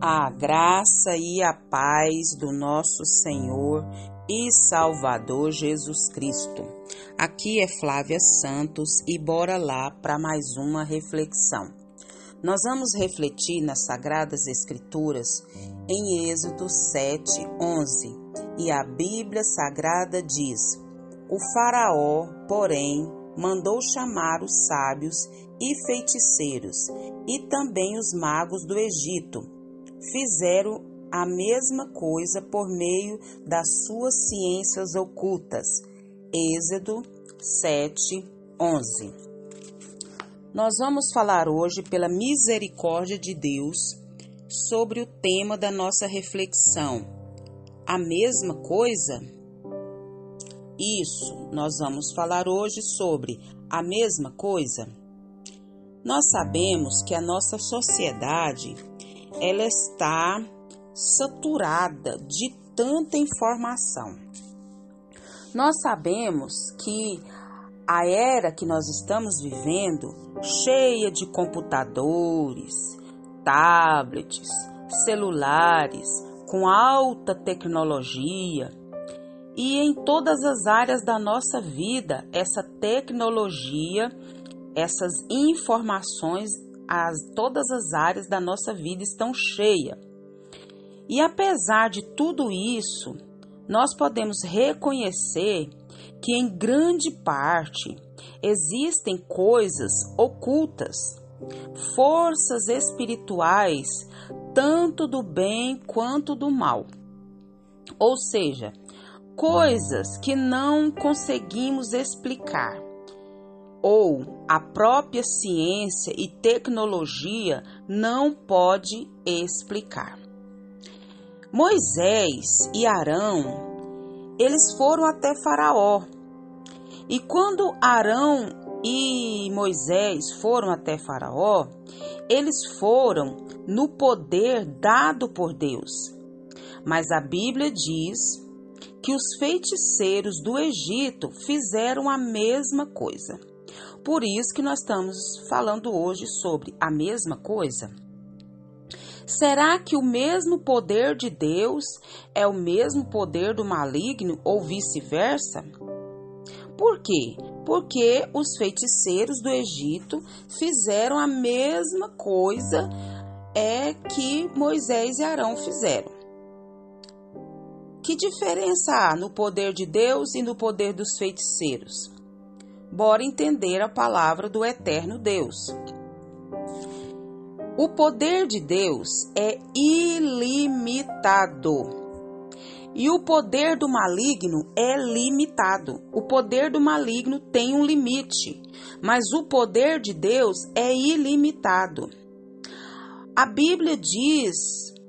A graça e a paz do nosso Senhor e Salvador Jesus Cristo. Aqui é Flávia Santos e bora lá para mais uma reflexão. Nós vamos refletir nas Sagradas Escrituras em Êxodo 7, 11. E a Bíblia Sagrada diz: O Faraó, porém, mandou chamar os sábios e feiticeiros e também os magos do Egito fizeram a mesma coisa por meio das suas ciências ocultas. Êxodo 7, 11. Nós vamos falar hoje, pela misericórdia de Deus, sobre o tema da nossa reflexão. A mesma coisa? Isso, nós vamos falar hoje sobre a mesma coisa. Nós sabemos que a nossa sociedade ela está saturada de tanta informação. Nós sabemos que a era que nós estamos vivendo, cheia de computadores, tablets, celulares, com alta tecnologia, e em todas as áreas da nossa vida, essa tecnologia, essas informações as, todas as áreas da nossa vida estão cheias. E apesar de tudo isso, nós podemos reconhecer que em grande parte existem coisas ocultas, forças espirituais, tanto do bem quanto do mal. Ou seja, coisas que não conseguimos explicar ou a própria ciência e tecnologia não pode explicar. Moisés e Arão, eles foram até Faraó. E quando Arão e Moisés foram até Faraó, eles foram no poder dado por Deus. Mas a Bíblia diz que os feiticeiros do Egito fizeram a mesma coisa. Por isso que nós estamos falando hoje sobre a mesma coisa. Será que o mesmo poder de Deus é o mesmo poder do maligno ou vice-versa? Por quê? Porque os feiticeiros do Egito fizeram a mesma coisa é que Moisés e Arão fizeram. Que diferença há no poder de Deus e no poder dos feiticeiros? bora entender a palavra do eterno Deus. O poder de Deus é ilimitado. E o poder do maligno é limitado. O poder do maligno tem um limite, mas o poder de Deus é ilimitado. A Bíblia diz,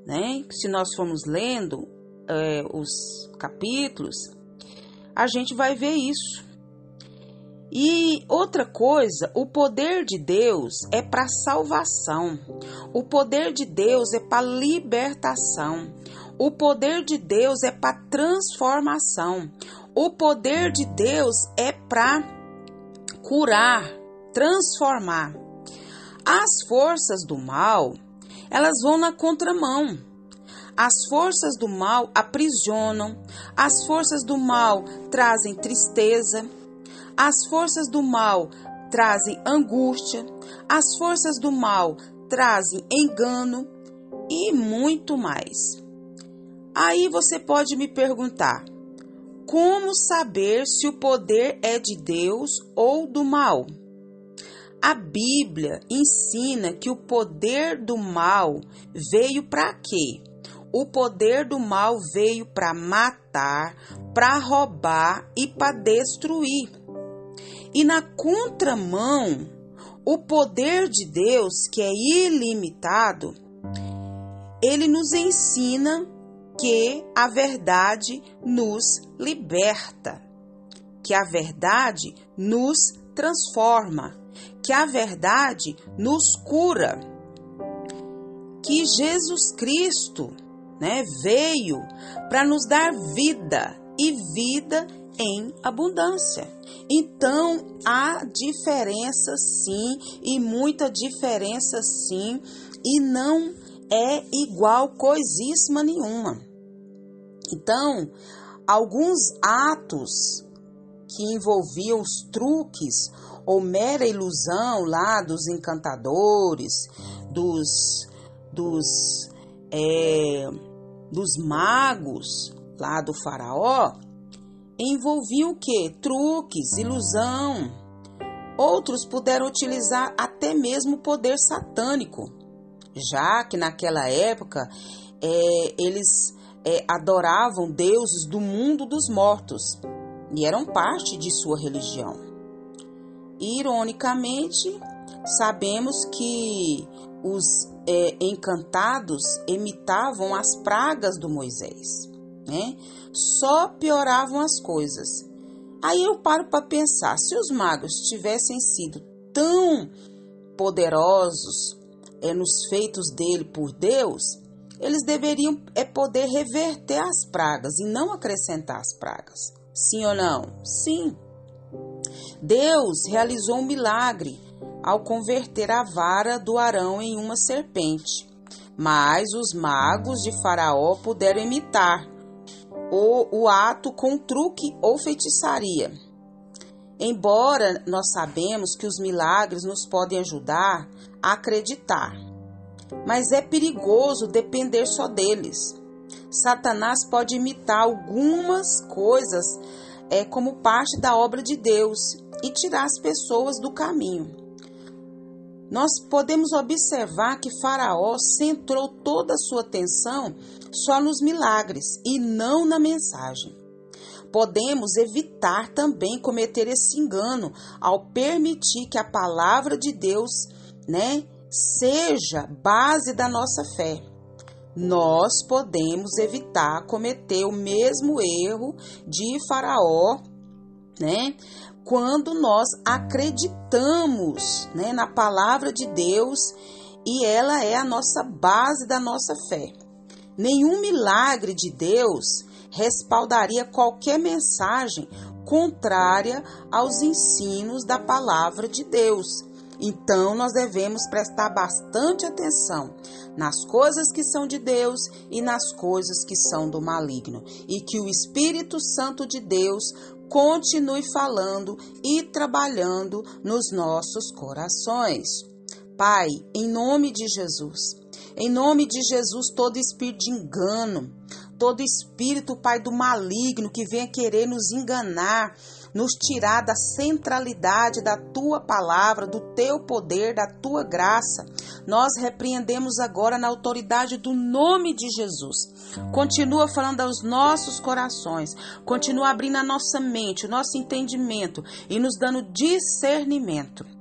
né, se nós formos lendo é, os capítulos, a gente vai ver isso. E outra coisa, o poder de Deus é para salvação. O poder de Deus é para libertação. O poder de Deus é para transformação. O poder de Deus é para curar, transformar. As forças do mal, elas vão na contramão. As forças do mal aprisionam, as forças do mal trazem tristeza, as forças do mal trazem angústia, as forças do mal trazem engano e muito mais. Aí você pode me perguntar: como saber se o poder é de Deus ou do mal? A Bíblia ensina que o poder do mal veio para quê? O poder do mal veio para matar, para roubar e para destruir. E na contramão, o poder de Deus, que é ilimitado, ele nos ensina que a verdade nos liberta, que a verdade nos transforma, que a verdade nos cura, que Jesus Cristo, né, veio para nos dar vida e vida em abundância. Então há diferença sim, e muita diferença sim, e não é igual coisíssima nenhuma. Então, alguns atos que envolviam os truques ou mera ilusão lá dos encantadores, dos, dos, é, dos magos lá do faraó, envolviam o que? Truques, ilusão. Outros puderam utilizar até mesmo o poder satânico, já que naquela época é, eles é, adoravam deuses do mundo dos mortos e eram parte de sua religião. Ironicamente, sabemos que os é, encantados imitavam as pragas do Moisés, né? Só pioravam as coisas. Aí eu paro para pensar, se os magos tivessem sido tão poderosos é, nos feitos dele por Deus, eles deveriam é, poder reverter as pragas e não acrescentar as pragas. Sim ou não? Sim. Deus realizou um milagre ao converter a vara do Arão em uma serpente. Mas os magos de Faraó puderam imitar o, o ato com truque ou feitiçaria. Embora nós sabemos que os milagres nos podem ajudar a acreditar, mas é perigoso depender só deles. Satanás pode imitar algumas coisas é, como parte da obra de Deus e tirar as pessoas do caminho. Nós podemos observar que Faraó centrou toda a sua atenção só nos milagres e não na mensagem. Podemos evitar também cometer esse engano ao permitir que a palavra de Deus, né, seja base da nossa fé nós podemos evitar cometer o mesmo erro de Faraó, né? Quando nós acreditamos, né, na palavra de Deus e ela é a nossa base da nossa fé. Nenhum milagre de Deus respaldaria qualquer mensagem contrária aos ensinos da palavra de Deus. Então, nós devemos prestar bastante atenção nas coisas que são de Deus e nas coisas que são do maligno, e que o Espírito Santo de Deus continue falando e trabalhando nos nossos corações. Pai, em nome de Jesus, em nome de Jesus, todo espírito de engano, todo espírito, Pai, do maligno que venha querer nos enganar, nos tirar da centralidade da tua palavra, do teu poder, da tua graça. Nós repreendemos agora na autoridade do nome de Jesus. Continua falando aos nossos corações, continua abrindo a nossa mente, o nosso entendimento e nos dando discernimento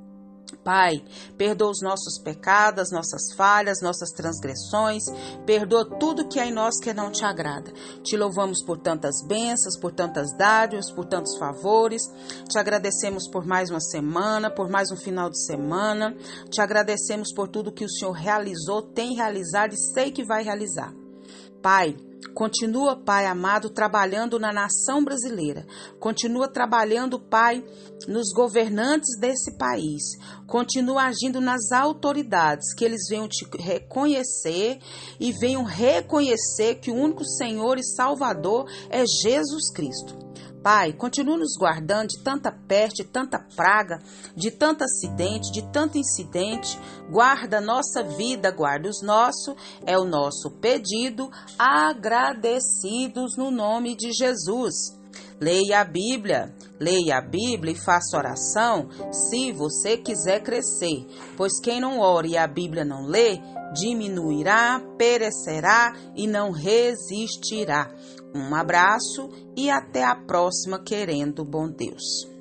Pai, perdoa os nossos pecados, nossas falhas, nossas transgressões, perdoa tudo que há em nós que não te agrada. Te louvamos por tantas bênçãos, por tantas dádivas, por tantos favores. Te agradecemos por mais uma semana, por mais um final de semana. Te agradecemos por tudo que o Senhor realizou, tem realizado e sei que vai realizar. Pai, Continua, Pai amado, trabalhando na nação brasileira. Continua trabalhando, Pai, nos governantes desse país. Continua agindo nas autoridades, que eles venham te reconhecer e venham reconhecer que o único Senhor e Salvador é Jesus Cristo. Pai, continua nos guardando de tanta peste, de tanta praga, de tanto acidente, de tanto incidente. Guarda nossa vida, guarda os nossos, é o nosso pedido, agradecidos no nome de Jesus. Leia a Bíblia, leia a Bíblia e faça oração se você quiser crescer, pois quem não ora e a Bíblia não lê, diminuirá, perecerá e não resistirá. Um abraço e até a próxima, querendo bom Deus.